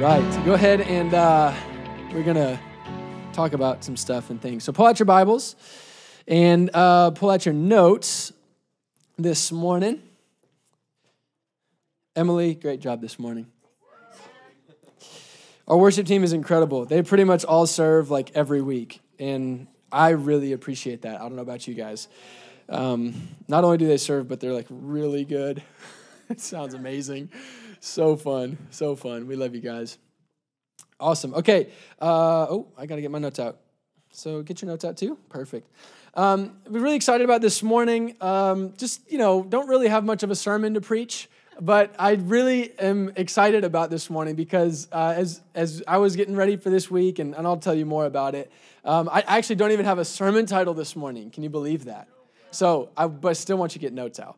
right, go ahead and uh, we're going to talk about some stuff and things. So pull out your Bibles and uh, pull out your notes this morning. Emily, great job this morning. Our worship team is incredible. They pretty much all serve like every week, and I really appreciate that. I don't know about you guys. Um, not only do they serve, but they're like really good. it sounds amazing. So fun. So fun. We love you guys. Awesome. Okay. Uh, oh, I got to get my notes out. So get your notes out too. Perfect. Um, we're really excited about this morning. Um, just, you know, don't really have much of a sermon to preach, but I really am excited about this morning because uh, as, as I was getting ready for this week, and, and I'll tell you more about it, um, I actually don't even have a sermon title this morning. Can you believe that? So, I, but I still want you to get notes out.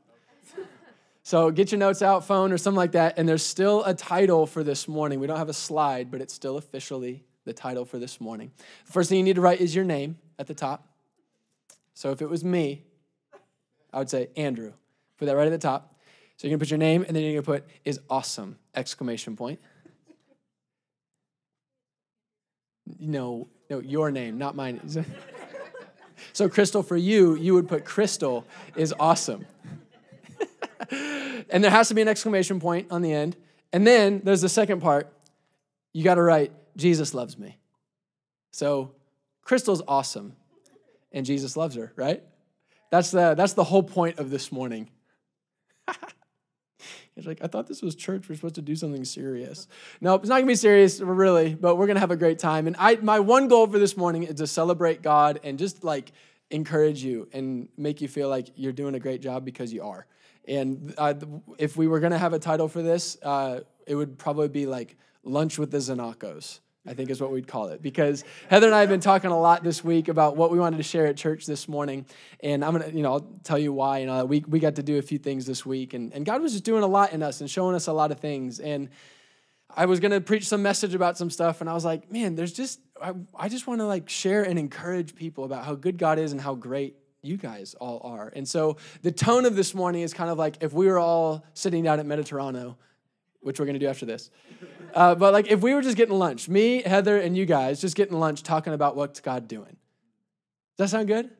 So get your notes out, phone or something like that, and there's still a title for this morning. We don't have a slide, but it's still officially the title for this morning. The first thing you need to write is your name at the top. So if it was me, I would say Andrew. Put that right at the top. So you're gonna put your name, and then you're gonna put is awesome exclamation point. No, no, your name, not mine. so Crystal, for you, you would put Crystal is awesome and there has to be an exclamation point on the end. And then there's the second part. You got to write, Jesus loves me. So Crystal's awesome, and Jesus loves her, right? That's the, that's the whole point of this morning. He's like, I thought this was church. We're supposed to do something serious. No, it's not gonna be serious, really, but we're gonna have a great time. And I, my one goal for this morning is to celebrate God and just like encourage you and make you feel like you're doing a great job because you are. And uh, if we were going to have a title for this, uh, it would probably be like Lunch with the Zanakos. I think is what we'd call it. Because Heather and I have been talking a lot this week about what we wanted to share at church this morning. And I'm gonna, you know, I'll tell you why. And uh, we, we got to do a few things this week. And, and God was just doing a lot in us and showing us a lot of things. And I was gonna preach some message about some stuff, and I was like, man, there's just I, I just want to like share and encourage people about how good God is and how great you guys all are. And so the tone of this morning is kind of like if we were all sitting down at Mediterrano, which we're going to do after this. Uh, but like if we were just getting lunch, me, Heather, and you guys just getting lunch talking about what's God doing. Does that sound good?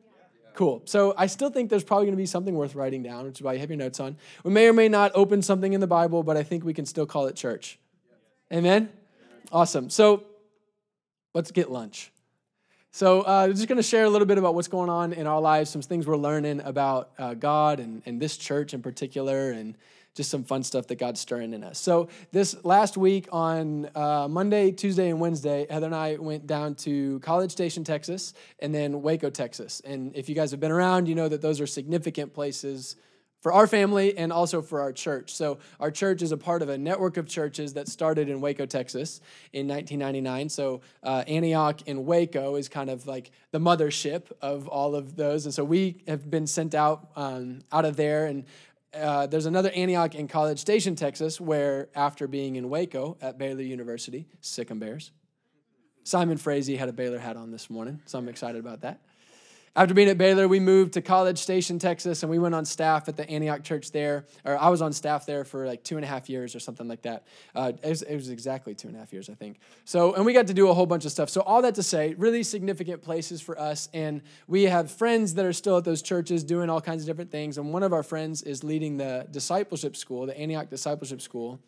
Cool. So I still think there's probably going to be something worth writing down, which is why you have your notes on. We may or may not open something in the Bible, but I think we can still call it church. Amen? Awesome. So let's get lunch. So, uh, just going to share a little bit about what's going on in our lives, some things we're learning about uh, God and, and this church in particular, and just some fun stuff that God's stirring in us. So, this last week on uh, Monday, Tuesday, and Wednesday, Heather and I went down to College Station, Texas, and then Waco, Texas. And if you guys have been around, you know that those are significant places for our family and also for our church. So, our church is a part of a network of churches that started in Waco, Texas in 1999. So, uh, Antioch in Waco is kind of like the mothership of all of those. And so, we have been sent out um, out of there. And uh, there's another Antioch in College Station, Texas, where after being in Waco at Baylor University, and bears, Simon Frazee had a Baylor hat on this morning. So, I'm excited about that. After being at Baylor, we moved to College Station, Texas, and we went on staff at the Antioch Church there. Or I was on staff there for like two and a half years or something like that. Uh, it, was, it was exactly two and a half years, I think. So, and we got to do a whole bunch of stuff. So, all that to say, really significant places for us. And we have friends that are still at those churches doing all kinds of different things. And one of our friends is leading the discipleship school, the Antioch Discipleship School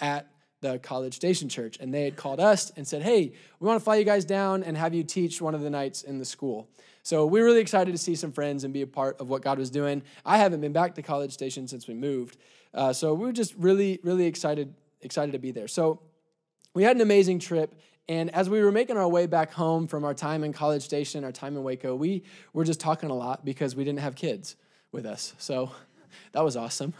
at the College Station Church. And they had called us and said, Hey, we want to fly you guys down and have you teach one of the nights in the school. So we're really excited to see some friends and be a part of what God was doing. I haven't been back to College Station since we moved, uh, so we are just really, really excited excited to be there. So we had an amazing trip. And as we were making our way back home from our time in College Station, our time in Waco, we were just talking a lot because we didn't have kids with us. So that was awesome.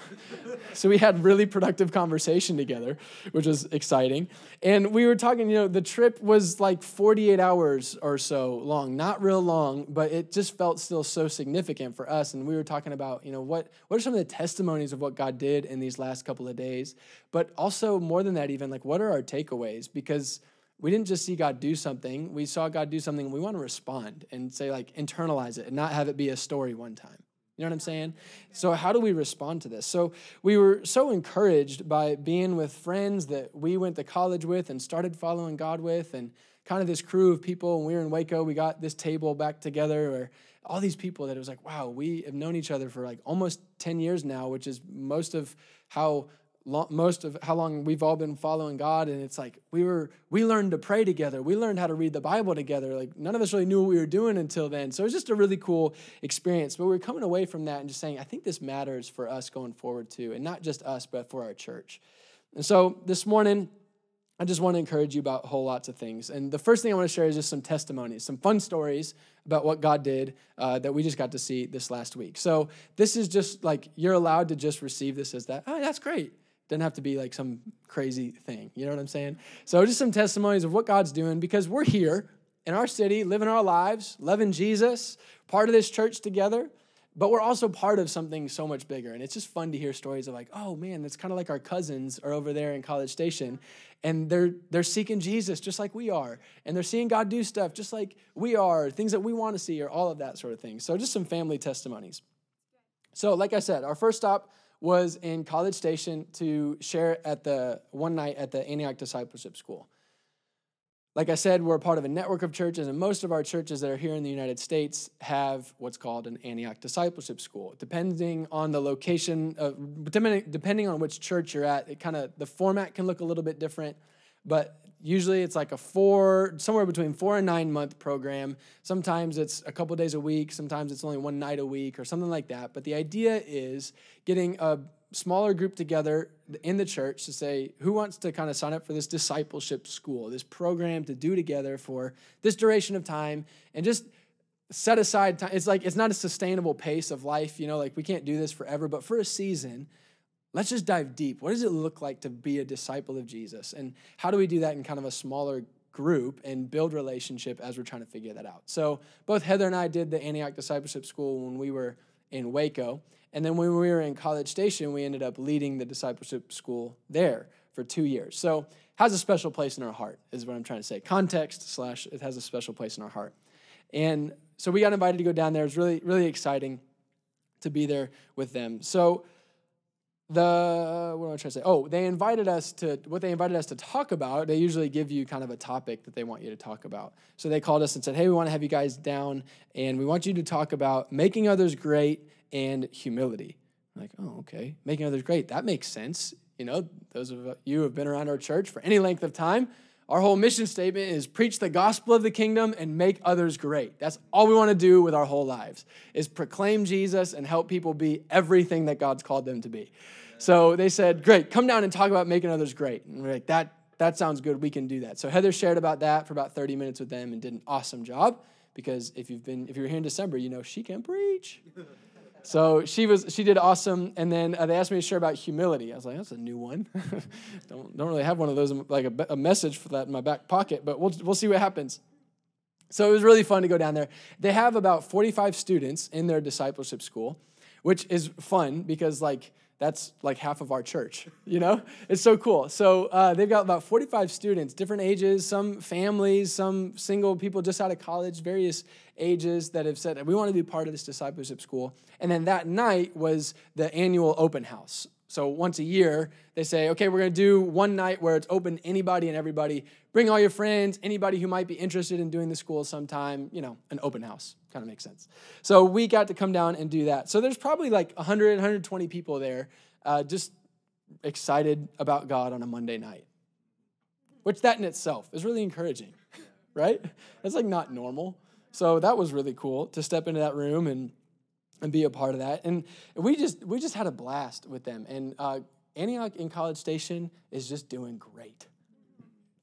so we had really productive conversation together, which was exciting. And we were talking, you know, the trip was like 48 hours or so long, not real long, but it just felt still so significant for us. And we were talking about, you know, what what are some of the testimonies of what God did in these last couple of days? But also more than that, even like what are our takeaways? Because we didn't just see God do something, we saw God do something, and we want to respond and say, like, internalize it and not have it be a story one time. You know what I'm saying? So, how do we respond to this? So, we were so encouraged by being with friends that we went to college with and started following God with, and kind of this crew of people. When we were in Waco, we got this table back together where all these people that it was like, wow, we have known each other for like almost 10 years now, which is most of how most of how long we've all been following God, and it's like we were we learned to pray together. We learned how to read the Bible together. Like none of us really knew what we were doing until then. So it was just a really cool experience. But we were coming away from that and just saying, I think this matters for us going forward too, and not just us, but for our church. And so this morning. I just want to encourage you about whole lots of things. And the first thing I want to share is just some testimonies, some fun stories about what God did uh, that we just got to see this last week. So this is just like you're allowed to just receive this as that. Oh, that's great. Doesn't have to be like some crazy thing. You know what I'm saying? So just some testimonies of what God's doing because we're here in our city, living our lives, loving Jesus, part of this church together, but we're also part of something so much bigger. And it's just fun to hear stories of like, oh man, that's kind of like our cousins are over there in College Station, and they're they're seeking Jesus just like we are, and they're seeing God do stuff just like we are, things that we want to see, or all of that sort of thing. So just some family testimonies. So, like I said, our first stop was in College Station to share at the one night at the Antioch Discipleship School. Like I said, we're part of a network of churches, and most of our churches that are here in the United States have what's called an Antioch Discipleship School. Depending on the location, of, depending, depending on which church you're at, it kind of the format can look a little bit different, but usually it's like a four somewhere between four and nine month program. Sometimes it's a couple days a week sometimes it's only one night a week or something like that. But the idea is getting a smaller group together in the church to say who wants to kind of sign up for this discipleship school this program to do together for this duration of time and just set aside time it's like it's not a sustainable pace of life you know like we can't do this forever but for a season Let's just dive deep. What does it look like to be a disciple of Jesus? And how do we do that in kind of a smaller group and build relationship as we're trying to figure that out? So, both Heather and I did the Antioch Discipleship School when we were in Waco. And then when we were in College Station, we ended up leading the discipleship school there for two years. So, has a special place in our heart, is what I'm trying to say. Context slash it has a special place in our heart. And so we got invited to go down there. It was really, really exciting to be there with them. So the what am I trying to say? Oh, they invited us to what they invited us to talk about. They usually give you kind of a topic that they want you to talk about. So they called us and said, "Hey, we want to have you guys down, and we want you to talk about making others great and humility." I'm like, oh, okay, making others great. That makes sense. You know, those of you who have been around our church for any length of time, our whole mission statement is preach the gospel of the kingdom and make others great. That's all we want to do with our whole lives is proclaim Jesus and help people be everything that God's called them to be. So they said, Great, come down and talk about making others great. And we're like, That, that sounds good. We can do that. So Heather shared about that for about 30 minutes with them and did an awesome job because if you've been if you're here in December, you know she can preach. So she was she did awesome, and then uh, they asked me to share about humility. I was like, that's a new one. don't don't really have one of those like a, a message for that in my back pocket, but we'll we'll see what happens. So it was really fun to go down there. They have about 45 students in their discipleship school, which is fun because like that's like half of our church you know? It's so cool. So uh, they've got about 45 students different ages some families some single people just out of college various ages that have said we want to be part of this discipleship school. And then that night was the annual open house. So once a year they say okay we're going to do one night where it's open anybody and everybody bring all your friends anybody who might be interested in doing the school sometime you know an open house kind of makes sense. So we got to come down and do that. So there's probably like 100, 120 people there uh, just excited about God on a Monday night, which that in itself is really encouraging, right? That's like not normal. So that was really cool to step into that room and and be a part of that. And we just we just had a blast with them. And uh, Antioch in College Station is just doing great.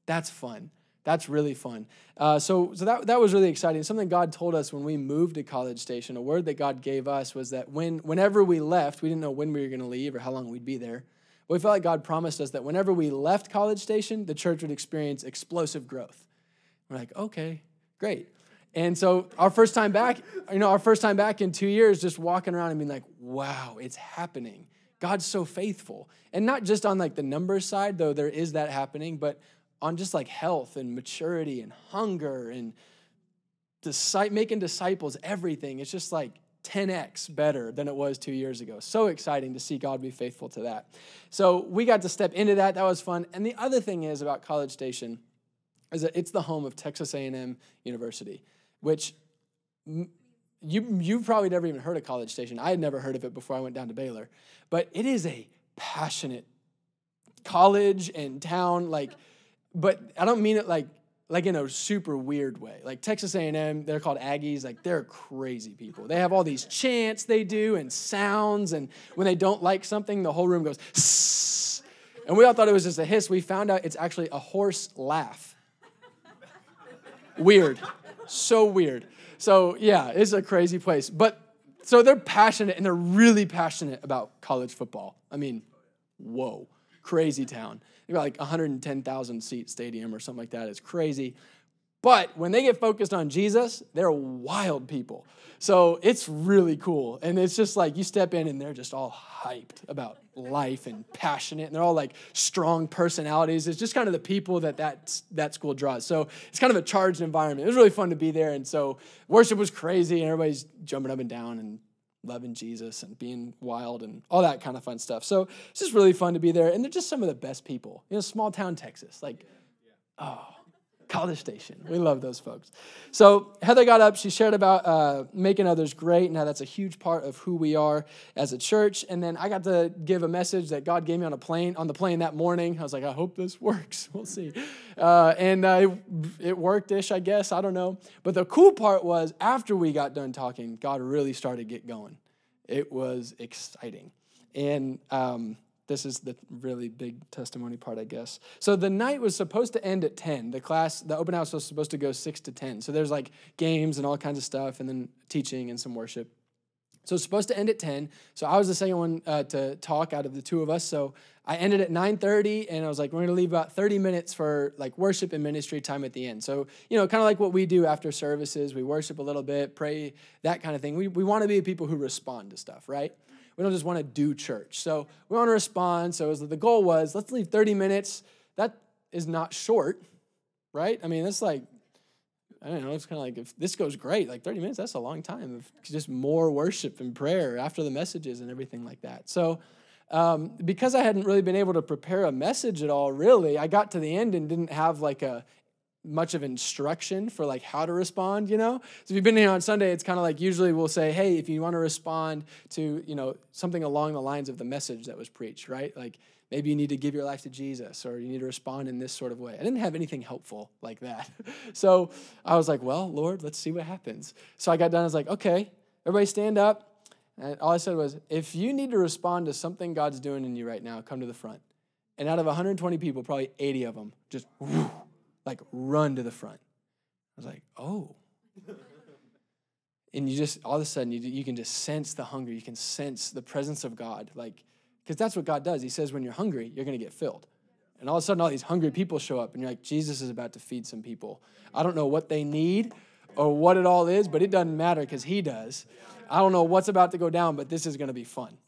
That's fun. That's really fun. Uh, so so that, that was really exciting. Something God told us when we moved to College Station, a word that God gave us was that when whenever we left, we didn't know when we were going to leave or how long we'd be there. But we felt like God promised us that whenever we left College Station, the church would experience explosive growth. We're like, okay, great. And so our first time back, you know, our first time back in two years, just walking around and being like, wow, it's happening. God's so faithful. And not just on like the numbers side, though there is that happening, but on just like health and maturity and hunger and making disciples, everything. It's just like 10x better than it was two years ago. So exciting to see God be faithful to that. So we got to step into that. That was fun. And the other thing is about College Station is that it's the home of Texas A&M University, which you you've probably never even heard of College Station. I had never heard of it before I went down to Baylor, but it is a passionate college and town. Like, but I don't mean it like like in a super weird way. Like Texas A&M, they're called Aggies. Like they're crazy people. They have all these chants they do and sounds, and when they don't like something, the whole room goes. Sss. And we all thought it was just a hiss. We found out it's actually a horse laugh. Weird, so weird. So yeah, it's a crazy place. But so they're passionate and they're really passionate about college football. I mean, whoa, crazy town. Got like 110,000 seat stadium or something like that. It's crazy. But when they get focused on Jesus, they're wild people. So it's really cool. And it's just like you step in and they're just all hyped about life and passionate. And they're all like strong personalities. It's just kind of the people that that, that school draws. So it's kind of a charged environment. It was really fun to be there. And so worship was crazy and everybody's jumping up and down and loving Jesus and being wild and all that kind of fun stuff. So it's just really fun to be there. And they're just some of the best people. You know, small town Texas. Like, oh, College Station. We love those folks. So Heather got up. She shared about uh, making others great and how that's a huge part of who we are as a church. And then I got to give a message that God gave me on a plane on the plane that morning. I was like, I hope this works. We'll see. Uh, and uh, it, it worked-ish, I guess. I don't know. But the cool part was after we got done talking, God really started to get going. It was exciting. And um, this is the really big testimony part, I guess. So the night was supposed to end at 10. The class, the open house was supposed to go 6 to 10. So there's like games and all kinds of stuff, and then teaching and some worship. So it's supposed to end at 10. So I was the second one uh, to talk out of the two of us. So I ended at 9:30 and I was like we're going to leave about 30 minutes for like worship and ministry time at the end. So, you know, kind of like what we do after services, we worship a little bit, pray, that kind of thing. We we want to be people who respond to stuff, right? We don't just want to do church. So we want to respond. So the goal was let's leave 30 minutes. That is not short, right? I mean, it's like, I don't know, it's kind of like if this goes great, like 30 minutes, that's a long time of just more worship and prayer after the messages and everything like that. So um, because I hadn't really been able to prepare a message at all, really, I got to the end and didn't have like a much of instruction for like how to respond you know? So if you've been here on sunday it's kind of like usually we'll say hey if you want to respond to you know something along the lines of the message that was preached right? Like maybe you need to give your life to jesus or you need to respond in this sort of way. I didn't have anything helpful like that. So i was like well lord let's see what happens. So i got done i was like okay everybody stand up. And all i said was if you need to respond to something god's doing in you right now come to the front. And out of 120 people probably 80 of them just whoo, like run to the front. I was like, oh. and you just, all of a sudden, you, you can just sense the hunger. You can sense the presence of God. Like, because that's what God does. He says, when you're hungry, you're going to get filled. And all of a sudden, all these hungry people show up, and you're like, Jesus is about to feed some people. I don't know what they need or what it all is, but it doesn't matter because He does. I don't know what's about to go down, but this is going to be fun.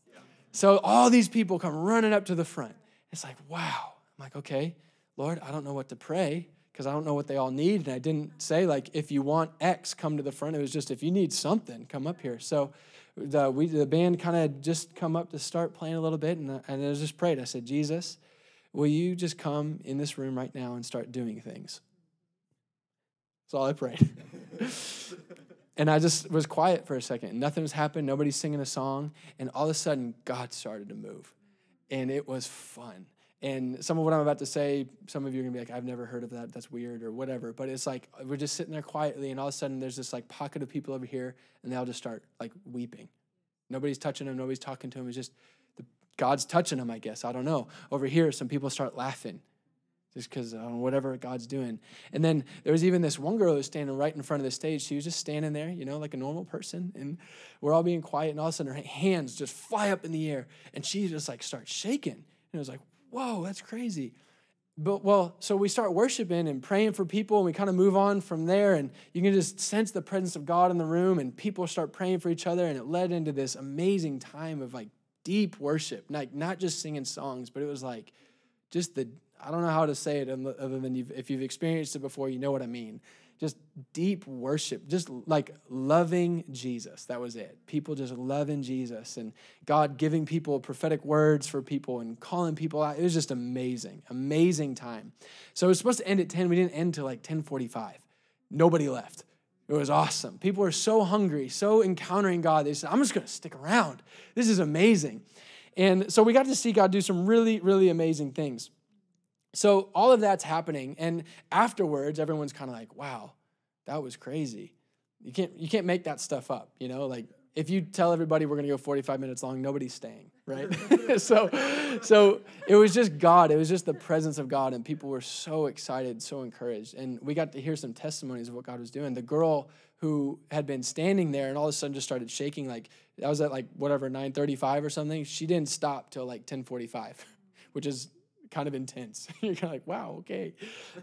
So all these people come running up to the front. It's like, wow. I'm like, okay, Lord, I don't know what to pray, because I don't know what they all need. And I didn't say, like, if you want X, come to the front. It was just, if you need something, come up here. So the, we, the band kind of just come up to start playing a little bit. And, uh, and I just prayed. I said, Jesus, will you just come in this room right now and start doing things? That's all I prayed. and I just was quiet for a second. Nothing was happening. Nobody's singing a song. And all of a sudden, God started to move. And it was fun. And some of what I'm about to say, some of you are gonna be like, I've never heard of that. That's weird or whatever. But it's like we're just sitting there quietly, and all of a sudden there's this like pocket of people over here, and they all just start like weeping. Nobody's touching them. Nobody's talking to them. It's just the, God's touching them. I guess I don't know. Over here, some people start laughing, just because uh, whatever God's doing. And then there was even this one girl who was standing right in front of the stage. She was just standing there, you know, like a normal person, and we're all being quiet. And all of a sudden, her hands just fly up in the air, and she just like starts shaking. And it was like, whoa, that's crazy. But well, so we start worshiping and praying for people, and we kind of move on from there. And you can just sense the presence of God in the room, and people start praying for each other. And it led into this amazing time of like deep worship, like not just singing songs, but it was like just the I don't know how to say it other than you've, if you've experienced it before, you know what I mean. Just deep worship, just like loving Jesus. That was it. People just loving Jesus and God giving people prophetic words for people and calling people out. It was just amazing, amazing time. So it was supposed to end at 10. We didn't end till like 1045. Nobody left. It was awesome. People were so hungry, so encountering God. They said, I'm just going to stick around. This is amazing. And so we got to see God do some really, really amazing things. So all of that's happening. And afterwards, everyone's kind of like, wow, that was crazy. You can't, you can't make that stuff up, you know? Like, if you tell everybody we're going to go 45 minutes long, nobody's staying, right? so, so it was just God. It was just the presence of God, and people were so excited, so encouraged, and we got to hear some testimonies of what God was doing. The girl who had been standing there and all of a sudden just started shaking, like that was at like whatever 9:35 or something. She didn't stop till like 10:45, which is kind of intense. You're kind of like, wow, okay.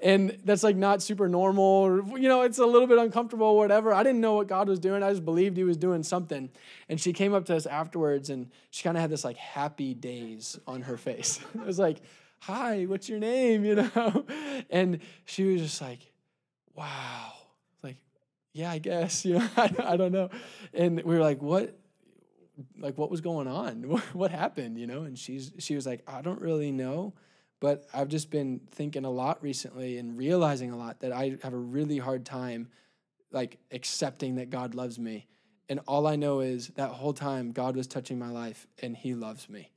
And that's like not super normal, or, you know, it's a little bit uncomfortable, or whatever. I didn't know what God was doing. I just believed He was doing something. And she came up to us afterwards and she kind of had this like happy days on her face. it was like, hi, what's your name? You know? And she was just like, wow. Like, yeah, I guess, you know, I don't know. And we were like, what? like what was going on what happened you know and she's she was like i don't really know but I've just been thinking a lot recently and realizing a lot that I have a really hard time like accepting that God loves me. And all I know is that whole time God was touching my life and he loves me.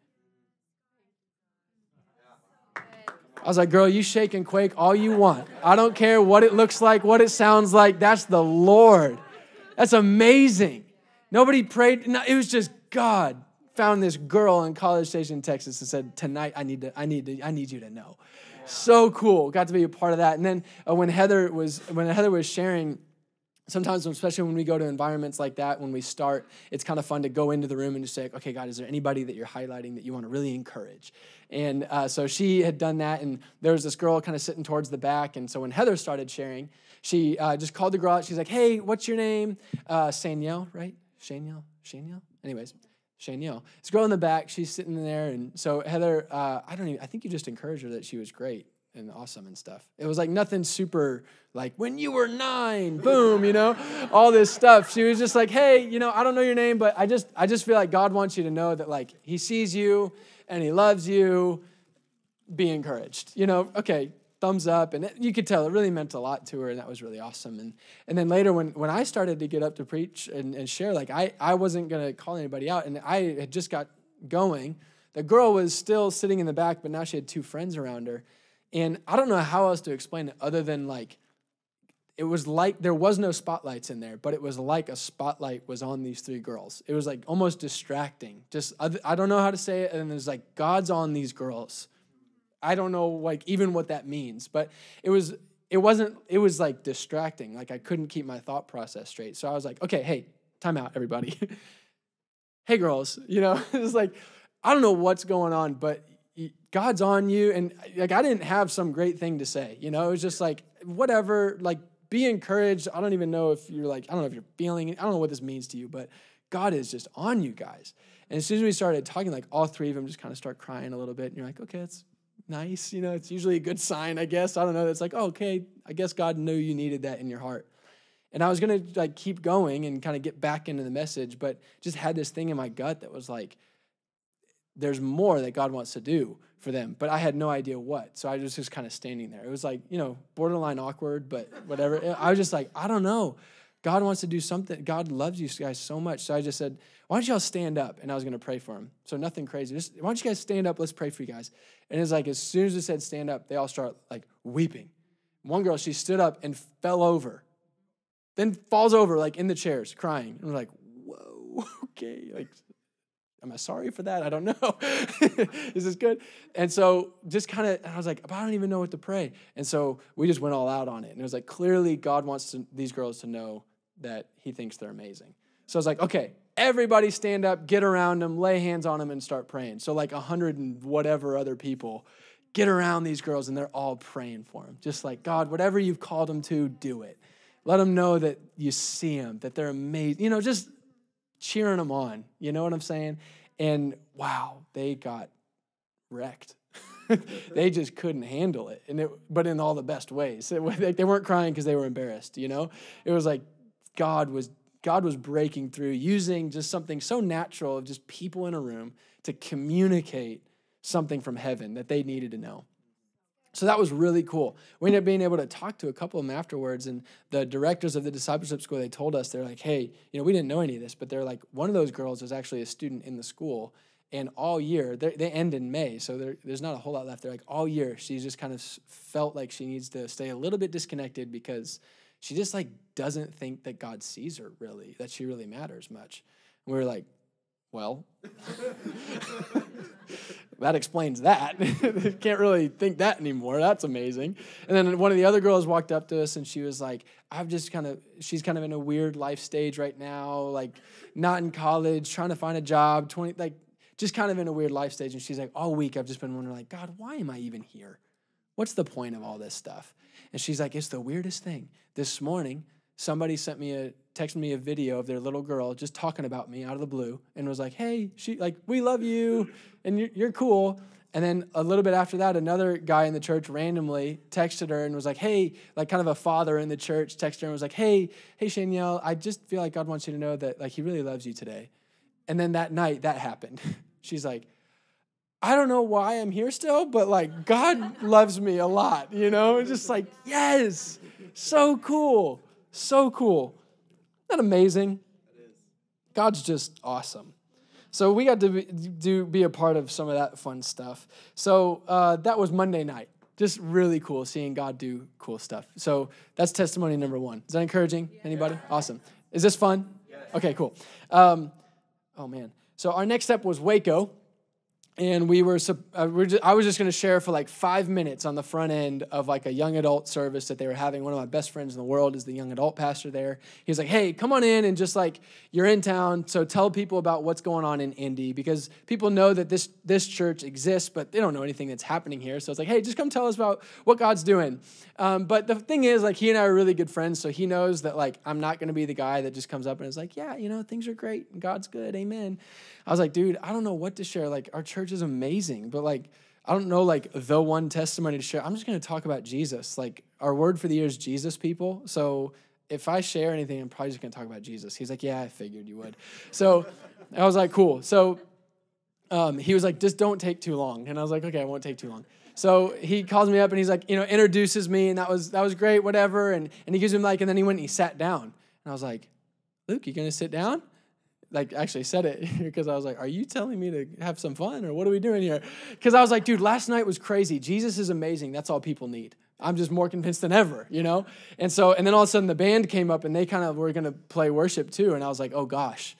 I was like, girl, you shake and quake all you want. I don't care what it looks like, what it sounds like. That's the Lord. That's amazing. Nobody prayed. No, it was just God found this girl in College Station, Texas, and said, "Tonight, I need to, I need to, I need you to know." So cool. Got to be a part of that. And then uh, when Heather was, when Heather was sharing sometimes especially when we go to environments like that when we start it's kind of fun to go into the room and just say okay god is there anybody that you're highlighting that you want to really encourage and uh, so she had done that and there was this girl kind of sitting towards the back and so when heather started sharing she uh, just called the girl out she's like hey what's your name uh, Saniel, right Shaniel? Shaniel? anyways Shaniel. This girl in the back, she's sitting there, and so Heather, uh, I don't even. I think you just encouraged her that she was great and awesome and stuff. It was like nothing super like when you were nine, boom, you know, all this stuff. She was just like, hey, you know, I don't know your name, but I just I just feel like God wants you to know that like He sees you and He loves you. Be encouraged. You know, okay, thumbs up and it, you could tell it really meant a lot to her and that was really awesome. And and then later when when i started to get up to preach and, and share like i i wasn't going to call anybody out and i had just got going. The girl was still sitting in the back but now she had two friends around her. And i don't know how else to explain it other than like it was like there was no spotlights in there but it was like a spotlight was on these three girls. It was like almost distracting. Just i don't know how to say it and it was like god's on these girls I don't know like even what that means, but it was it wasn't it was like distracting. Like I couldn't keep my thought process straight. So I was like, okay, hey, time out, everybody. hey girls, you know, it's like I don't know what's going on, but God's on you and like I didn't have some great thing to say, you know, it was just like whatever, like be encouraged. I don't even know if you're like I don't know if you're feeling I don't know what this means to you, but God is just on you guys. And as soon as we started talking, like all three of them just kind of start crying a little bit. And you're like, okay, it's nice. You know, it's usually a good sign, I guess. I don't know. It's like, oh, okay, I guess God knew you needed that in your heart. And I was gonna like keep going and kind of get back into the message, but just had this thing in my gut that was like, there's more that God wants to do for them, but I had no idea what. So I was just kind of standing there. It was like, you know, borderline awkward, but whatever. I was just like, I don't know. God wants to do something. God loves you guys so much. So I just said, why don't y'all stand up? And I was going to pray for him. So nothing crazy. Just why don't you guys stand up? Let's pray for you guys. And it's like as soon as it said stand up, they all start like weeping. One girl, she stood up and fell over, then falls over like in the chairs, crying. And we're like, whoa, okay. Like, am I sorry for that? I don't know. Is this good? And so just kind of, I was like, I don't even know what to pray. And so we just went all out on it. And it was like, clearly God wants to, these girls to know that he thinks they're amazing. So I was like, okay, everybody stand up, get around them, lay hands on them, and start praying. So, like a hundred and whatever other people get around these girls, and they're all praying for them. Just like, God, whatever you've called them to, do it. Let them know that you see them, that they're amazing. You know, just cheering them on. You know what I'm saying? And wow, they got wrecked. they just couldn't handle it, and it, but in all the best ways. It, they weren't crying because they were embarrassed. You know, it was like God was God was breaking through using just something so natural of just people in a room to communicate something from heaven that they needed to know. So that was really cool. We ended up being able to talk to a couple of them afterwards, and the directors of the discipleship school they told us they're like, "Hey, you know, we didn't know any of this, but they're like, one of those girls was actually a student in the school, and all year they end in May, so there's not a whole lot left. They're like, all year she's just kind of felt like she needs to stay a little bit disconnected because she just like doesn't think that God sees her really, that she really matters much. And we were like, well, that explains that. Can't really think that anymore. That's amazing. And then one of the other girls walked up to us and she was like, I've just kind of, she's kind of in a weird life stage right now, like not in college, trying to find a job, 20, like just kind of in a weird life stage. And she's like, all week I've just been wondering, like, God, why am I even here? What's the point of all this stuff? And she's like, it's the weirdest thing. This morning, somebody sent me a texted me a video of their little girl just talking about me out of the blue and was like, "Hey, she like we love you and you're, you're cool." And then a little bit after that, another guy in the church randomly texted her and was like, "Hey, like kind of a father in the church texted her and was like, "Hey, hey Shanielle, I just feel like God wants you to know that like He really loves you today." And then that night, that happened. She's like, I don't know why I'm here still, but like God loves me a lot, you know? It's just like, yes, so cool, so cool. Isn't that amazing? God's just awesome. So we got to be, do, be a part of some of that fun stuff. So uh, that was Monday night. Just really cool seeing God do cool stuff. So that's testimony number one. Is that encouraging? Anybody? Awesome. Is this fun? Okay, cool. Um, oh man. So our next step was Waco and we were, uh, I was just going to share for like five minutes on the front end of like a young adult service that they were having. One of my best friends in the world is the young adult pastor there. He was like, "Hey, come on in and just like you're in town, so tell people about what's going on in Indy because people know that this this church exists, but they don't know anything that's happening here. So it's like, hey, just come tell us about what God's doing." Um, but the thing is, like, he and I are really good friends, so he knows that like I'm not going to be the guy that just comes up and is like, "Yeah, you know, things are great, and God's good, Amen." I was like, dude, I don't know what to share. Like, our church is amazing, but like, I don't know like the one testimony to share. I'm just to talk about Jesus. Like, our word for the year is Jesus, people. So if I share anything, I'm probably just to talk about Jesus. He's like, yeah, I figured you would. So I was like, cool. So um, he was like, just don't take too long. And I was like, okay, I won't take too long. So he calls me up and he's like, you know, introduces me, and that was that was great, whatever. And and he gives him like, and then he went and he sat down. And I was like, Luke, you gonna sit down? Like actually said it because I was like, "Are you telling me to have some fun or what are we doing here?" Because I was like, "Dude, last night was crazy. Jesus is amazing. That's all people need." I'm just more convinced than ever, you know? And so, and then all of a sudden the band came up and they kind of were gonna play worship too. And I was like, oh gosh,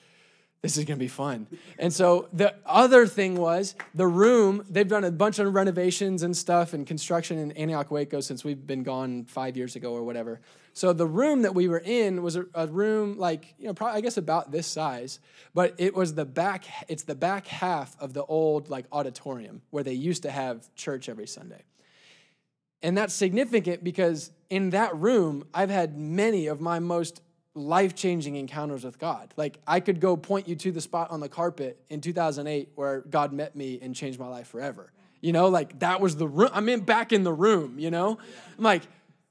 this is gonna be fun. And so the other thing was the room, they've done a bunch of renovations and stuff and construction in Antioch Waco since we've been gone five years ago or whatever. So the room that we were in was a, a, room like, you know, probably I guess about this size, but it was the back, it's the back half of the old like auditorium where they used to have church every Sunday. And that's significant because in that room, I've had many of my most life changing encounters with God. Like, I could go point you to the spot on the carpet in 2008 where God met me and changed my life forever. You know, like that was the room. I'm in back in the room, you know? I'm like,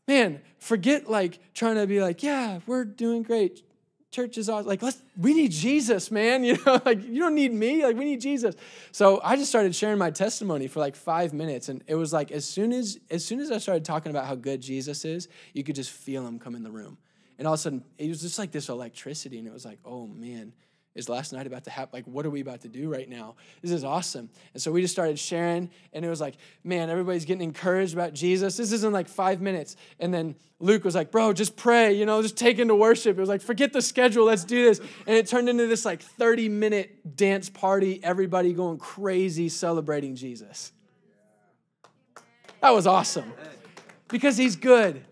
man, forget like trying to be like, yeah, we're doing great. Church is awesome. Like, let's, we need Jesus, man. You know, like, you don't need me. Like, we need Jesus. So I just started sharing my testimony for like five minutes. And it was like, as soon as, as soon as I started talking about how good Jesus is, you could just feel him come in the room. And all of a sudden, it was just like this electricity. And it was like, oh man, is last night about to happen? Like, what are we about to do right now? This is awesome. And so we just started sharing, and it was like, man, everybody's getting encouraged about Jesus. This isn't like five minutes. And then Luke was like, bro, just pray, you know, just take into worship. It was like, forget the schedule, let's do this. And it turned into this like 30 minute dance party, everybody going crazy celebrating Jesus. That was awesome because he's good.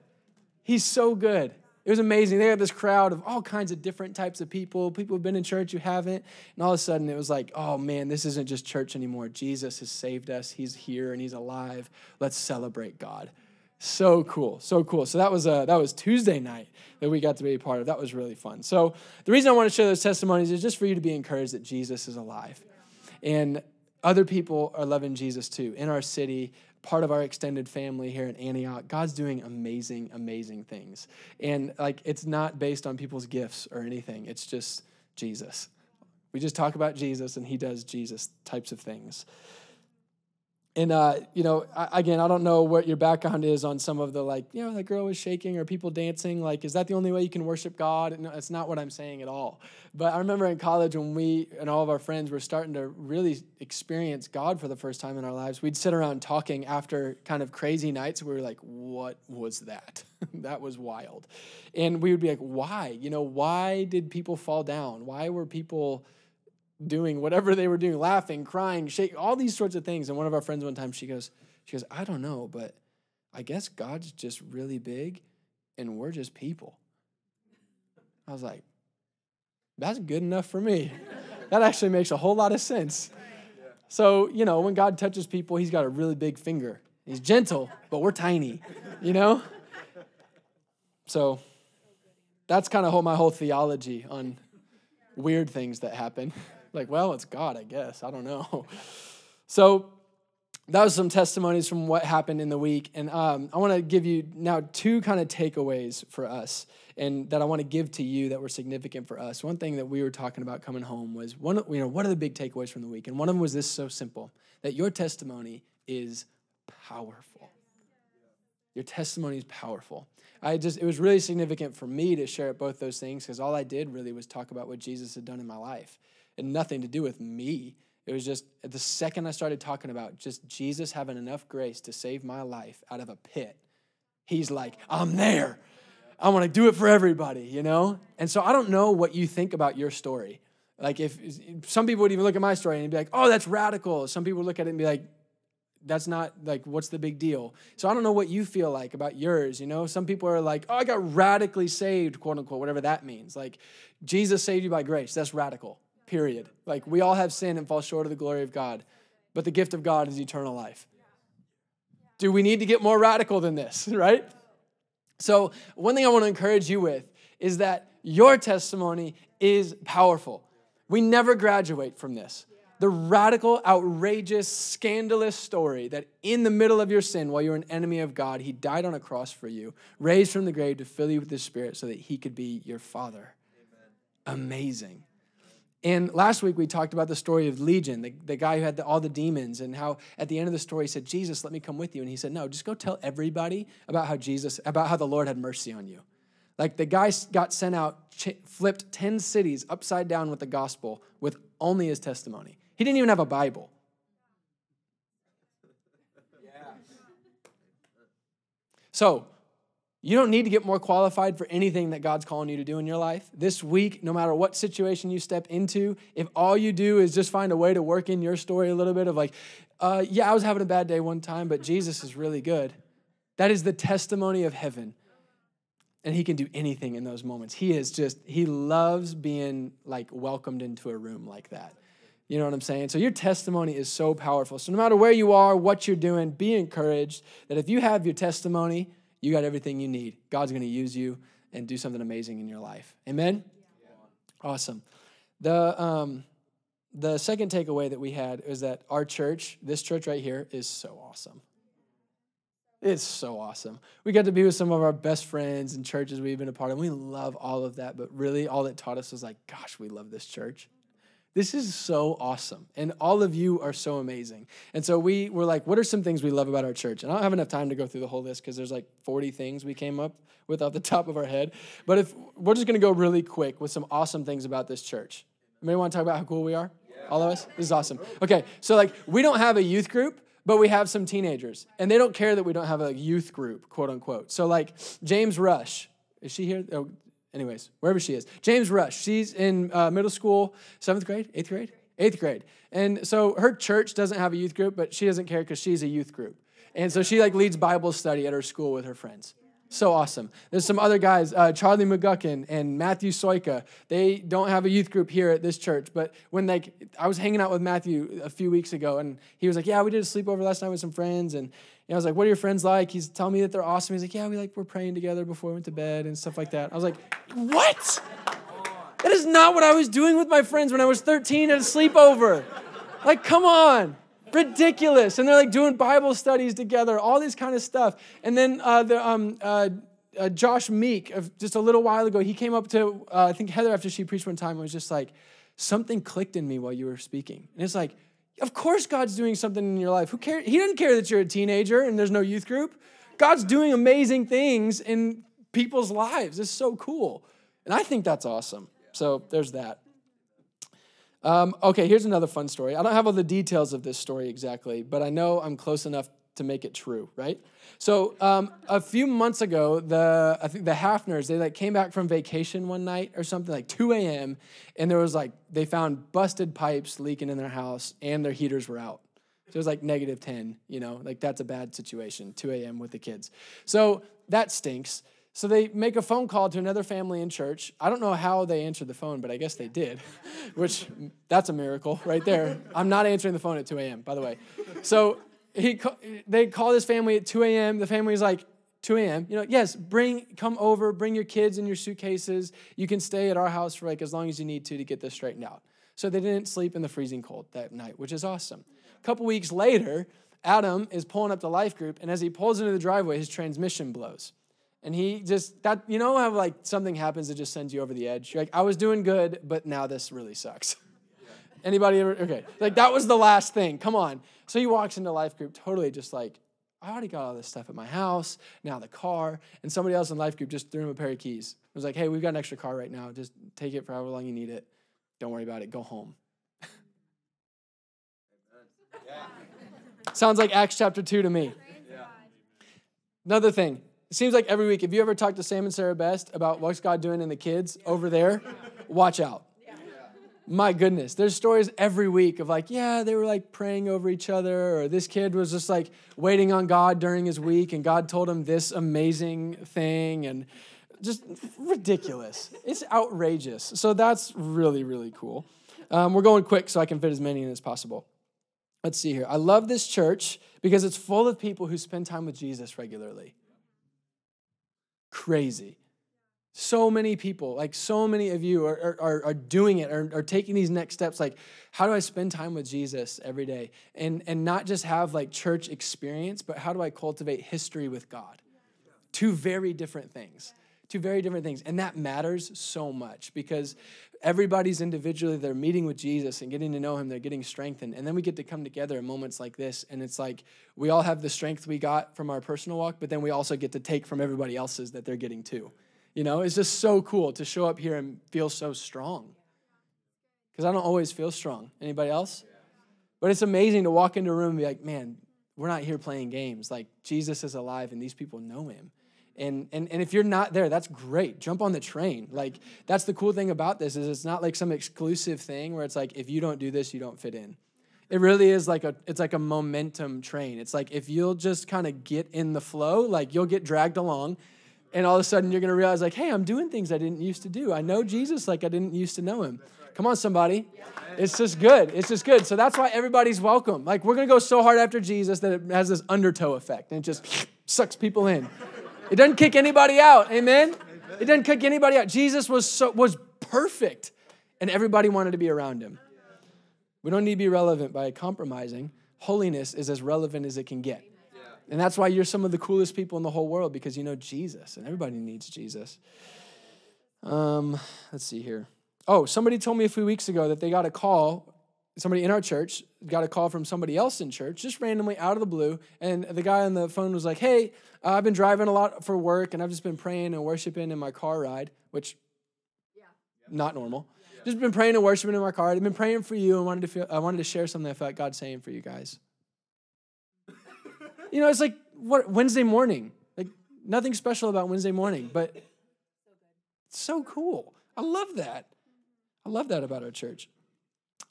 He's so good. It was amazing. They had this crowd of all kinds of different types of people, people who've been in church who haven't. And all of a sudden, it was like, oh man, this isn't just church anymore. Jesus has saved us. He's here and he's alive. Let's celebrate God. So cool, so cool. So that was uh, that was Tuesday night that we got to be a part of. That was really fun. So the reason I want to share those testimonies is just for you to be encouraged that Jesus is alive, and other people are loving Jesus too in our city, part of our extended family here in Antioch. God's doing amazing, amazing things. And like it's not based on people's gifts or anything, it's just Jesus. We just talk about Jesus and he does Jesus types of things. And, uh, you know, I, again, I don't know what your background is on some of the, like, you know, the girl was shaking or people dancing. Like, is that the only way you can worship God? No, it's not what I'm saying at all. But I remember in college when we and all of our friends were starting to really experience God for the first time in our lives, we'd sit around talking after kind of crazy nights. We were like, what was that? that was wild. And we would be like, why? You know, why did people fall down? Why were people doing whatever they were doing, laughing, crying, shaking, all these sorts of things. And one of our friends one time, she goes, she goes, I don't know, but I guess God's just really big and we're just people. I was like, that's good enough for me. that actually makes a whole lot of sense. So, you know, when God touches people, he's got a really big finger. He's gentle, but we're tiny, you know? So that's kind of my whole theology on weird things that happen. Like, well, it's God, I guess. I don't know. So that was some testimonies from what happened in the week. And um, I want to give you now two kind of takeaways for us and that I want to give to you that were significant for us. One thing that we were talking about coming home was one, you know, what are the big takeaways from the week? And one of them was this so simple that your testimony is powerful. Your testimony is powerful. I just, it was really significant for me to share both those things because all I did really was talk about what Jesus had done in my life nothing to do with me. It was just the second I started talking about just Jesus having enough grace to save my life out of a pit, he's like, I'm there. I want to do it for everybody, you know? And so I don't know what you think about your story. Like, if some people would even look at my story and be like, oh, that's radical. Some people look at it and be like, that's not like, what's the big deal? So I don't know what you feel like about yours, you know? Some people are like, oh, I got radically saved, quote unquote, whatever that means. Like, Jesus saved you by grace. That's radical period. Like we all have sin and fall short of the glory of God, but the gift of God is eternal life. Do we need to get more radical than this, right? So, one thing I want to encourage you with is that your testimony is powerful. We never graduate from this. The radical, outrageous, scandalous story that in the middle of your sin, while you're an enemy of God, He died on a cross for you, raised from the grave to fill you with His Spirit so that He could be your Father. Amen. Amazing. And last week we talked about the story of Legion, the, the guy who had the, all the demons, and how at the end of the story he said, Jesus, let me come with you. And he said, No, just go tell everybody about how Jesus, about how the Lord had mercy on you. Like the guy got sent out, flipped 10 cities upside down with the gospel with only his testimony. He didn't even have a Bible. So, you don't need to get more qualified for anything that God's calling you to do in your life. This week, no matter what situation you step into, if all you do is just find a way to work in your story a little bit of like, uh, yeah, I was having a bad day one time, but Jesus is really good. That is the testimony of heaven. And he can do anything in those moments. He is just, he loves being like welcomed into a room like that. You know what I'm saying? So your testimony is so powerful. So no matter where you are, what you're doing, be encouraged that if you have your testimony, you got everything you need. God's going to use you and do something amazing in your life. Amen? Yeah. Awesome. The, um, the second takeaway that we had is that our church, this church right here, is so awesome. It's so awesome. We got to be with some of our best friends and churches we've been a part of. We love all of that, but really, all it taught us was like, gosh, we love this church. This is so awesome. And all of you are so amazing. And so we were like, what are some things we love about our church? And I don't have enough time to go through the whole list because there's like 40 things we came up with off the top of our head. But if we're just gonna go really quick with some awesome things about this church. Anybody want to talk about how cool we are? Yeah. All of us? This is awesome. Okay, so like we don't have a youth group, but we have some teenagers. And they don't care that we don't have a youth group, quote unquote. So like James Rush, is she here? Oh, anyways, wherever she is. James Rush, she's in uh, middle school, seventh grade, eighth grade, eighth grade. And so her church doesn't have a youth group, but she doesn't care because she's a youth group. And so she like leads Bible study at her school with her friends. So awesome. There's some other guys, uh, Charlie McGuckin and Matthew Soika. They don't have a youth group here at this church, but when like I was hanging out with Matthew a few weeks ago, and he was like, "Yeah, we did a sleepover last night with some friends," and know, I was like, "What are your friends like?" He's telling me that they're awesome. He's like, "Yeah, we like we're praying together before we went to bed and stuff like that." I was like, "What? That is not what I was doing with my friends when I was 13 at a sleepover." Like, come on. Ridiculous. And they're like doing Bible studies together, all this kind of stuff. And then uh, the, um, uh, uh, Josh Meek, of just a little while ago, he came up to, uh, I think Heather, after she preached one time, and was just like, something clicked in me while you were speaking. And it's like, of course God's doing something in your life. Who cares? He doesn't care that you're a teenager and there's no youth group. God's doing amazing things in people's lives. It's so cool. And I think that's awesome. So there's that. Um, okay, here's another fun story. I don't have all the details of this story exactly, but I know I'm close enough to make it true, right? So um, a few months ago, the I think the Hafners they like came back from vacation one night or something like 2 a.m. and there was like they found busted pipes leaking in their house and their heaters were out. So it was like negative 10, you know, like that's a bad situation, 2 a.m. with the kids. So that stinks. So they make a phone call to another family in church. I don't know how they answered the phone, but I guess they did, which that's a miracle right there. I'm not answering the phone at 2 a.m., by the way. So he, they call this family at 2 a.m. The family's like, 2 a.m. You know, yes, bring, come over, bring your kids and your suitcases. You can stay at our house for like as long as you need to to get this straightened out. So they didn't sleep in the freezing cold that night, which is awesome. A couple weeks later, Adam is pulling up the life group, and as he pulls into the driveway, his transmission blows. And he just that you know how like something happens that just sends you over the edge. You're like, I was doing good, but now this really sucks. Anybody ever okay. Like that was the last thing. Come on. So he walks into life group totally just like, I already got all this stuff at my house, now the car, and somebody else in life group just threw him a pair of keys. It was like, hey, we've got an extra car right now. Just take it for however long you need it. Don't worry about it. Go home. Sounds like Acts chapter 2 to me. Another thing, it seems like every week, if you ever talk to Sam and Sarah Best about what's God doing in the kids over there, watch out. My goodness, there's stories every week of like, yeah, they were like praying over each other, or this kid was just like waiting on God during his week, and God told him this amazing thing, and just ridiculous. It's outrageous. So that's really, really cool. Um, we're going quick so I can fit as many in as possible. Let's see here. I love this church because it's full of people who spend time with Jesus regularly crazy. So many people, like so many of you, are, are, are doing it, are, are taking these next steps. Like, how do I spend time with Jesus every day? And, and not just have like church experience, but how do I cultivate history with God? Two very different things. Two very different things. And that matters so much because everybody's individually, they're meeting with Jesus and getting to know him, they're getting strengthened. And then we get to come together in moments like this. And it's like we all have the strength we got from our personal walk, but then we also get to take from everybody else's that they're getting too. You know, it's just so cool to show up here and feel so strong. Because I don't always feel strong. Anybody else? But it's amazing to walk into a room and be like, man, we're not here playing games. Like, Jesus is alive and these people know him. And, and, and if you're not there, that's great. Jump on the train. Like, that's the cool thing about this is it's not like some exclusive thing where it's like, if you don't do this, you don't fit in. It really is like a, it's like a momentum train. It's like if you'll just kind of get in the flow, like you'll get dragged along and all of a sudden you're going to realize like, hey, I'm doing things I didn't used to do. I know Jesus like I didn't used to know him. Come on, somebody. It's just good. It's just good. So that's why everybody's welcome. Like we're going to go so hard after Jesus that it has this undertow effect and it just sucks people in. It doesn't kick anybody out. Amen? It doesn't kick anybody out. Jesus was so, was perfect, and everybody wanted to be around him. We don't need to be relevant by compromising. Holiness is as relevant as it can get. And that's why you're some of the coolest people in the whole world because you know Jesus, and everybody needs Jesus. Um, let's see here. Oh, somebody told me a few weeks ago that they got a call somebody in our church got a call from somebody else in church, just randomly out of the blue. And the guy on the phone was like, Hey, uh, I've been driving a lot for work and I've just been praying and worshiping in my car ride, which, yeah. not normal. Yeah. Just been praying and worshiping in my car. I've been praying for you and wanted to feel, I wanted to share something I felt God saying for you guys. You know, it's like what Wednesday morning. Like nothing special about Wednesday morning, but it's so cool. I love that. I love that about our church.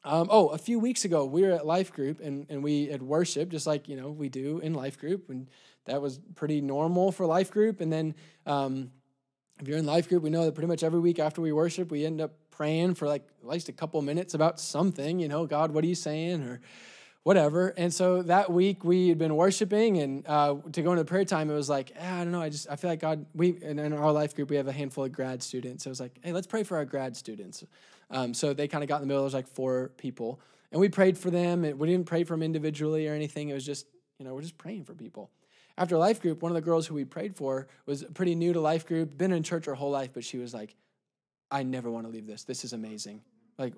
Um, oh, a few weeks ago, we were at Life Group and, and we had worship just like you know we do in Life Group, and that was pretty normal for Life Group. And then, um, if you're in Life Group, we know that pretty much every week after we worship, we end up praying for like at least a couple minutes about something. You know, God, what are you saying, or whatever. And so that week we had been worshiping, and uh, to go into prayer time, it was like ah, I don't know. I just I feel like God. We in our Life Group we have a handful of grad students. So it was like, hey, let's pray for our grad students. Um, so they kind of got in the middle. There's like four people. And we prayed for them. We didn't pray for them individually or anything. It was just, you know, we're just praying for people. After life group, one of the girls who we prayed for was pretty new to life group, been in church her whole life, but she was like, I never want to leave this. This is amazing. Like,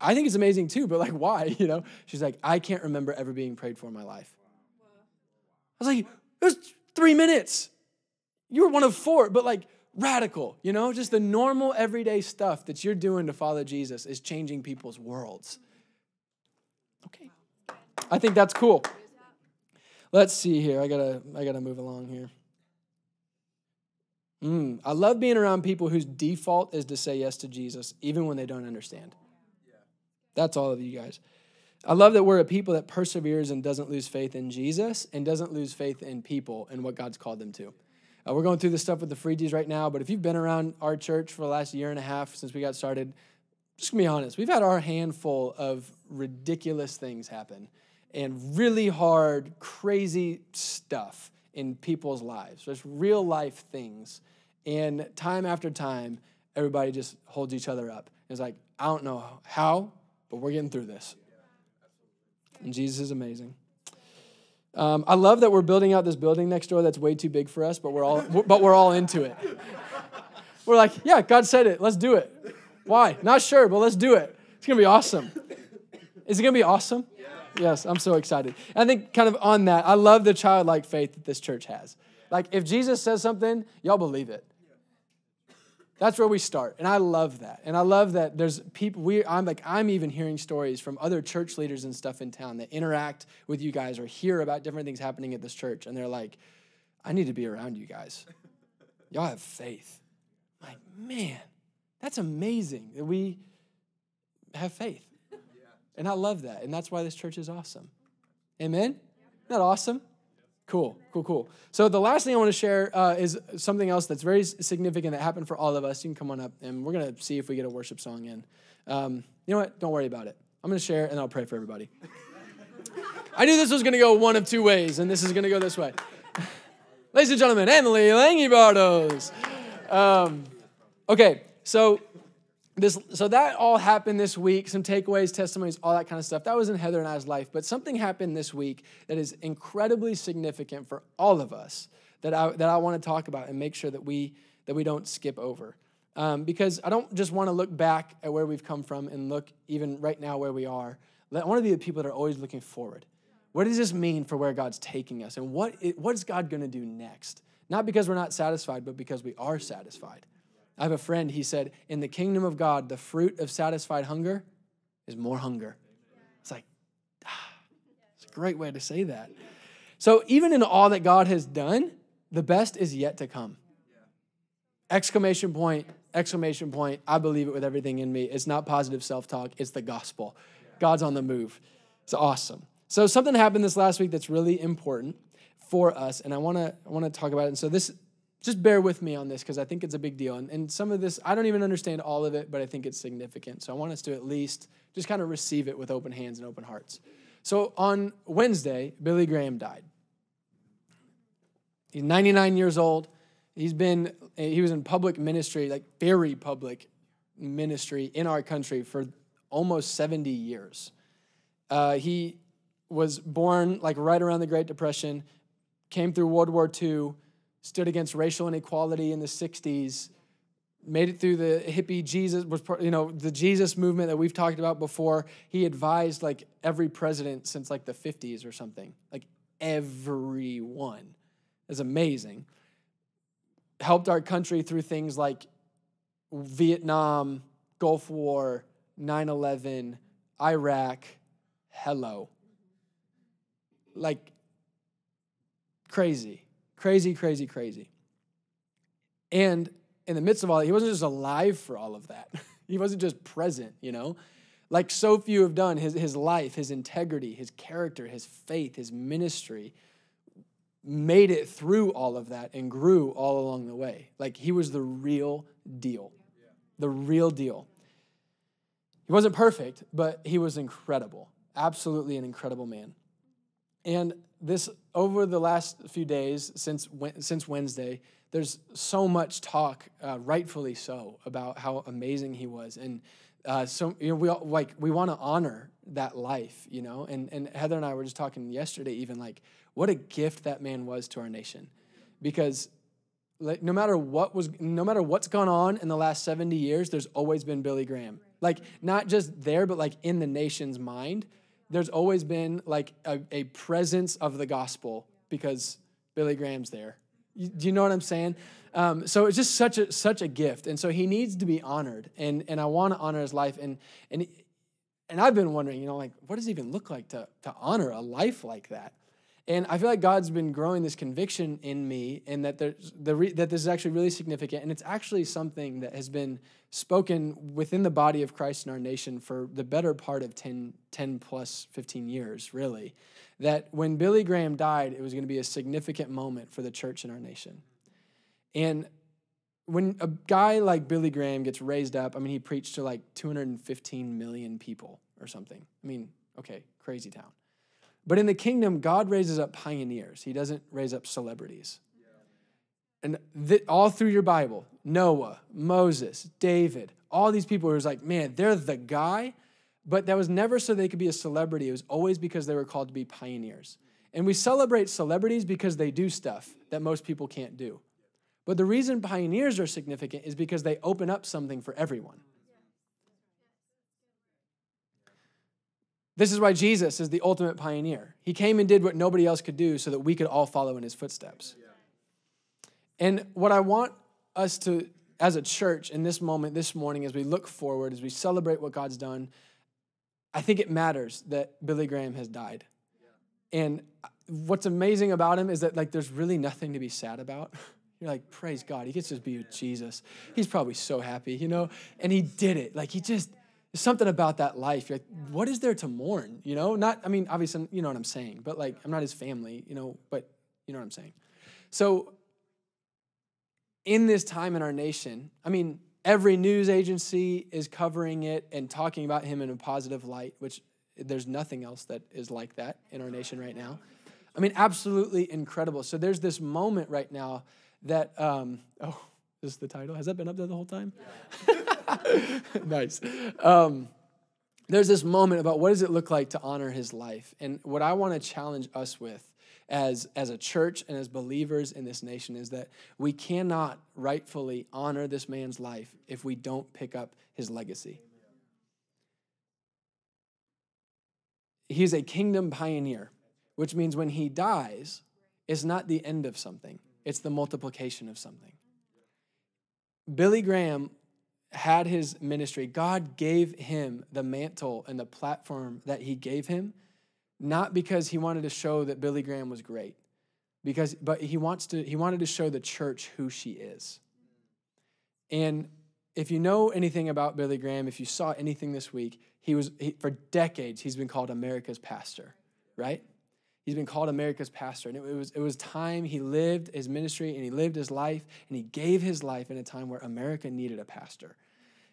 I think it's amazing too, but like, why? You know, she's like, I can't remember ever being prayed for in my life. I was like, it was three minutes. You were one of four, but like radical, you know, just the normal everyday stuff that you're doing to follow Jesus is changing people's worlds. Okay. I think that's cool. Let's see here. I gotta I gotta move along here. Mm, I love being around people whose default is to say yes to Jesus, even when they don't understand. That's all of you guys. I love that we're a people that perseveres and doesn't lose faith in Jesus and doesn't lose faith in people and what God's called them to. Uh, we're going through this stuff with the Freegies right now, but if you've been around our church for the last year and a half since we got started, just gonna be honest, we've had our handful of ridiculous things happen and really hard, crazy stuff in people's lives. There's real life things. And time after time, everybody just holds each other up. It's like, I don't know how, but we're getting through this. And Jesus is amazing. Um, I love that we're building out this building next door that's way too big for us, but we're all but we're all into it. We're like, yeah, God said it. Let's do it. Why? Not sure, but let's do it. It's gonna be awesome. Is it gonna be awesome? Yes, I'm so excited. I think kind of on that, I love the childlike faith that this church has. Like if Jesus says something, y'all believe it. That's where we start. And I love that. And I love that there's people we I'm like I'm even hearing stories from other church leaders and stuff in town that interact with you guys or hear about different things happening at this church and they're like I need to be around you guys. Y'all have faith. I'm like, man, that's amazing that we have faith. And I love that. And that's why this church is awesome. Amen? Isn't that awesome? Cool, cool, cool. So the last thing I want to share uh, is something else that's very significant that happened for all of us. You can come on up, and we're to see if we get a worship song in. Um, you know what? Don't worry about it. I'm to share, and I'll pray for everybody. I knew this was to go one of two ways, and this is to go this way. Ladies and gentlemen, Emily Langy Bardos. Um, okay, so this so that all happened this week some takeaways testimonies all that kind of stuff. That was in heather and i's life but something happened this week that is incredibly significant for all of us that i that i want to talk about and make sure that we that we don't skip over. Um, because i don't just want to look back at where we've come from and look even right now where we are. I want to be the people that are always looking forward what does this mean for where god's taking us? And what, what is god going to do next? Not because we're not satisfied but because we are satisfied I have a friend, he said, in the kingdom of God, the fruit of satisfied hunger is more hunger. It's like, ah, it's a great way to say that. So, even in all that God has done, the best is yet to come. Exclamation point, exclamation point. I believe it with everything in me. It's not positive self talk, it's the gospel. God's on the move. It's awesome. So, something happened this last week that's really important for us, and I wanna, I wanna talk about it. And so, this just bear with me on this because I think it's a big deal. And, and some of this, I don't even understand all of it, but I think it's significant. So I want us to at least just kind of receive it with open hands and open hearts. So on Wednesday, Billy Graham died. He's 99 years old. He's been, he was in public ministry, like very public ministry in our country for almost 70 years. Uh, he was born like right around the Great Depression, came through World War II stood against racial inequality in the 60s, made it through the hippie Jesus was you know the Jesus movement that we've talked about before. He advised like every president since like the 50s or something. Like everyone. is amazing. Helped our country through things like Vietnam, Gulf War, 9/11, Iraq, hello. Like crazy. Crazy, crazy, crazy. And in the midst of all that, he wasn't just alive for all of that. he wasn't just present, you know? Like so few have done, his, his life, his integrity, his character, his faith, his ministry made it through all of that and grew all along the way. Like he was the real deal. The real deal. He wasn't perfect, but he was incredible. Absolutely an incredible man. And this over the last few days since since Wednesday, there's so much talk, uh, rightfully so, about how amazing he was, and uh, so you know we all, like we want to honor that life, you know. And and Heather and I were just talking yesterday, even like what a gift that man was to our nation, because like no matter what was no matter what's gone on in the last 70 years there's always been billy graham. Like not just there but like in the nation's mind there's always been like a, a presence of the gospel because billy graham's there. You, do you know what i'm saying? Um, so it's just such a such a gift. And so he needs to be honored. And and i want to honor his life. And and and i've been wondering you know like what does it even look like to to honor a life like that and I feel like God's been growing this conviction in me, and that there's the re, that this is actually really significant, and it's actually something that has been spoken within the body of Christ in our nation for the better part of 10, 10 plus 15 years, really. That when Billy Graham died, it was going to be a significant moment for the church in our nation. And when a guy like Billy Graham gets raised up, I mean, he preached to like 215 million people or something. I mean, okay, crazy town. But in the kingdom, God raises up pioneers. He doesn't raise up celebrities. And th- all through your Bible, Noah, Moses, David, all these people who was like, man, they're the guy. But that was never so they could be a celebrity. It was always because they were called to be pioneers. And we celebrate celebrities because they do stuff that most people can't do. But the reason pioneers are significant is because they open up something for everyone. This is why Jesus is the ultimate pioneer. He came and did what nobody else could do so that we could all follow in his footsteps. And what I want us to, as a church, in this moment, this morning, as we look forward, as we celebrate what God's done, I think it matters that Billy Graham has died. And what's amazing about him is that like there's really nothing to be sad about. You're like, praise God, he gets to be with Jesus. He's probably so happy, you know? And he did it. Like he just there's something about that life. You're like, what is there to mourn? You know, not, I mean, obviously, you know what I'm saying, but like, I'm not his family, you know, but you know what I'm saying. So, in this time in our nation, I mean, every news agency is covering it and talking about him in a positive light, which there's nothing else that is like that in our nation right now. I mean, absolutely incredible. So, there's this moment right now that, um, oh, is the title. Has that been up there the whole time? nice. Um, there's this moment about what does it look like to honor his life, and what I want to challenge us with as as a church and as believers in this nation is that we cannot rightfully honor this man's life if we don't pick up his legacy. He's a kingdom pioneer, which means when he dies, it's not the end of something, it's the multiplication of something. Billy Graham had his ministry, God gave him the mantle and the platform that he gave him, not because he wanted to show that Billy Graham was great, because but he wants to he wanted to show the church who she is. And if you know anything about Billy Graham, if you saw anything this week, he was he, for decades he's been called America's pastor, right? He's been called America's pastor. And it, was, it was time he lived his ministry and he lived his life and he gave his life in a time where America needed a pastor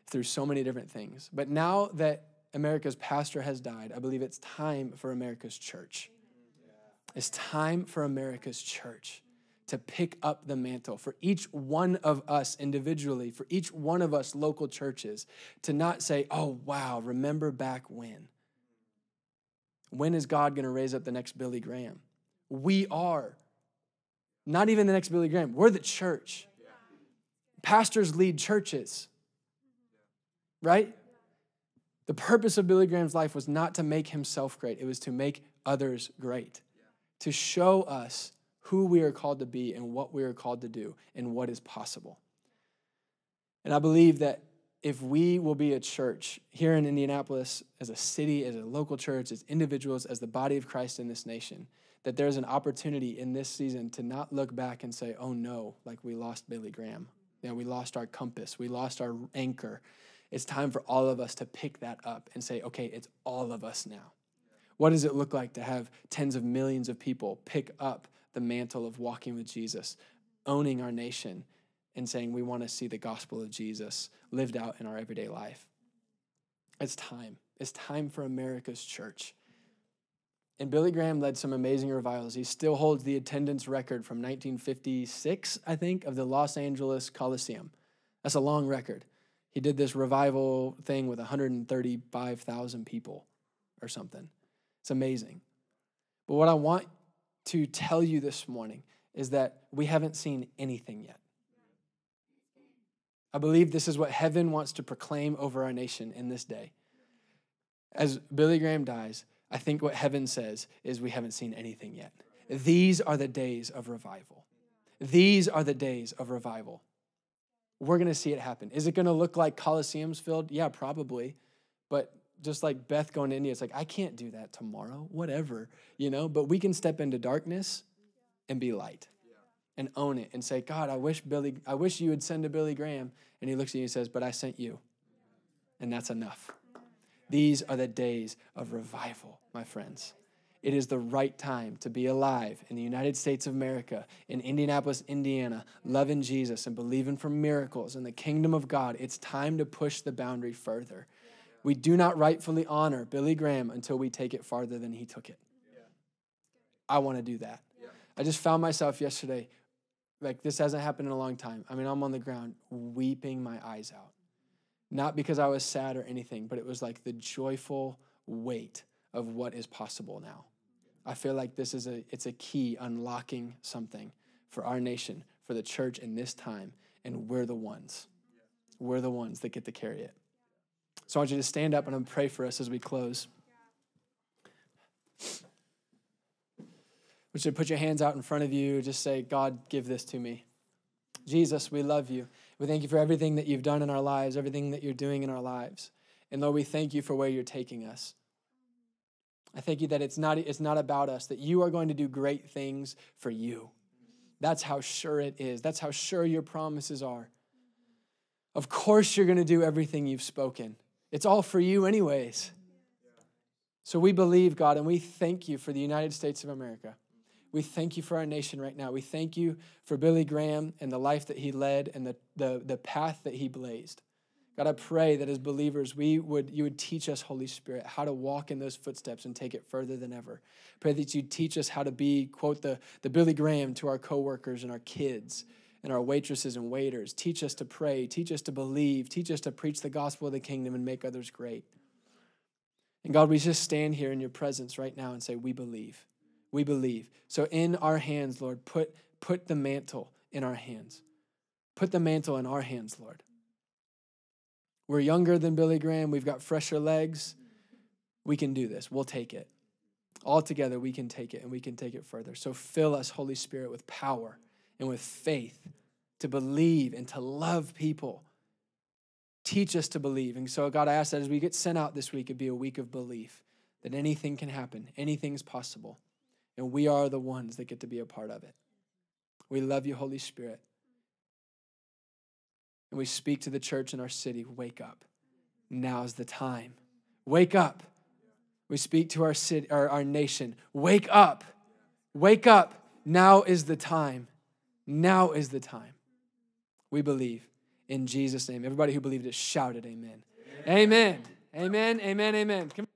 through so many different things. But now that America's pastor has died, I believe it's time for America's church. It's time for America's church to pick up the mantle for each one of us individually, for each one of us local churches, to not say, oh, wow, remember back when when is God going to raise up the next Billy Graham? We are. Not even the next Billy Graham. We're the church. Pastors lead churches, right? The purpose of Billy Graham's life was not to make himself great, it was to make others great, to show us who we are called to be and what we are called to do and what is possible. And I believe that if we will be a church here in Indianapolis, as a city, as a local church, as individuals, as the body of Christ in this nation, that there's an opportunity in this season to not look back and say, oh no, like we lost Billy Graham. You know, we lost our compass, we lost our anchor. It's time for all of us to pick that up and say, okay, it's all of us now. What does it look like to have tens of millions of people pick up the mantle of walking with Jesus, owning our nation, and saying we want to see the gospel of Jesus lived out in our everyday life. It's time. It's time for America's church. And Billy Graham led some amazing revivals. He still holds the attendance record from 1956, I think, of the Los Angeles Coliseum. That's a long record. He did this revival thing with 135,000 people or something. It's amazing. But what I want to tell you this morning is that we haven't seen anything yet. I believe this is what heaven wants to proclaim over our nation in this day. As Billy Graham dies, I think what heaven says is we haven't seen anything yet. These are the days of revival. These are the days of revival. We're going to see it happen. Is it going to look like Coliseums filled? Yeah, probably. But just like Beth going to India, it's like, I can't do that tomorrow, whatever, you know? But we can step into darkness and be light and own it and say, God, I wish Billy, I wish you would send to Billy Graham. And he looks at you and says, But I sent you. And that's enough. These are the days of revival, my friends. It is the right time to be alive in the United States of America, in Indianapolis, Indiana, loving Jesus and believing for miracles in the kingdom of God. It's time to push the boundary further. We do not rightfully honor Billy Graham until we take it farther than he took it. I want to do that. I just found myself yesterday, like this hasn't happened in a long time. I mean, I'm on the ground weeping my eyes out. Not because I was sad or anything, but it was like the joyful weight of what is possible now. I feel like this is a it's a key unlocking something for our nation, for the church in this time, and we're the ones. We're the ones that get to carry it. So I want you to stand up and I'm pray for us as we close. Would you put your hands out in front of you, just say, God, give this to me. Jesus, we love you. We thank you for everything that you've done in our lives, everything that you're doing in our lives. And Lord, we thank you for where you're taking us. I thank you that it's not, it's not about us, that you are going to do great things for you. That's how sure it is. That's how sure your promises are. Of course, you're going to do everything you've spoken. It's all for you, anyways. So we believe, God, and we thank you for the United States of America. We thank you for our nation right now. We thank you for Billy Graham and the life that he led and the, the, the path that he blazed. God, I pray that as believers, we would, you would teach us, Holy Spirit, how to walk in those footsteps and take it further than ever. Pray that you teach us how to be, quote, the, the Billy Graham to our coworkers and our kids and our waitresses and waiters. Teach us to pray. Teach us to believe. Teach us to preach the gospel of the kingdom and make others great. And God, we just stand here in your presence right now and say, We believe. We believe. So in our hands, Lord, put, put the mantle in our hands. Put the mantle in our hands, Lord. We're younger than Billy Graham. We've got fresher legs. We can do this. We'll take it. All together, we can take it and we can take it further. So fill us, Holy Spirit, with power and with faith to believe and to love people. Teach us to believe. And so, God, I ask that as we get sent out this week, it'd be a week of belief that anything can happen, anything's possible. And we are the ones that get to be a part of it. We love you, Holy Spirit. And we speak to the church in our city wake up. Now's the time. Wake up. We speak to our city, our, our nation. Wake up. Wake up. Now is the time. Now is the time. We believe in Jesus' name. Everybody who believed it shouted amen. Amen. Amen. Amen. Amen. amen.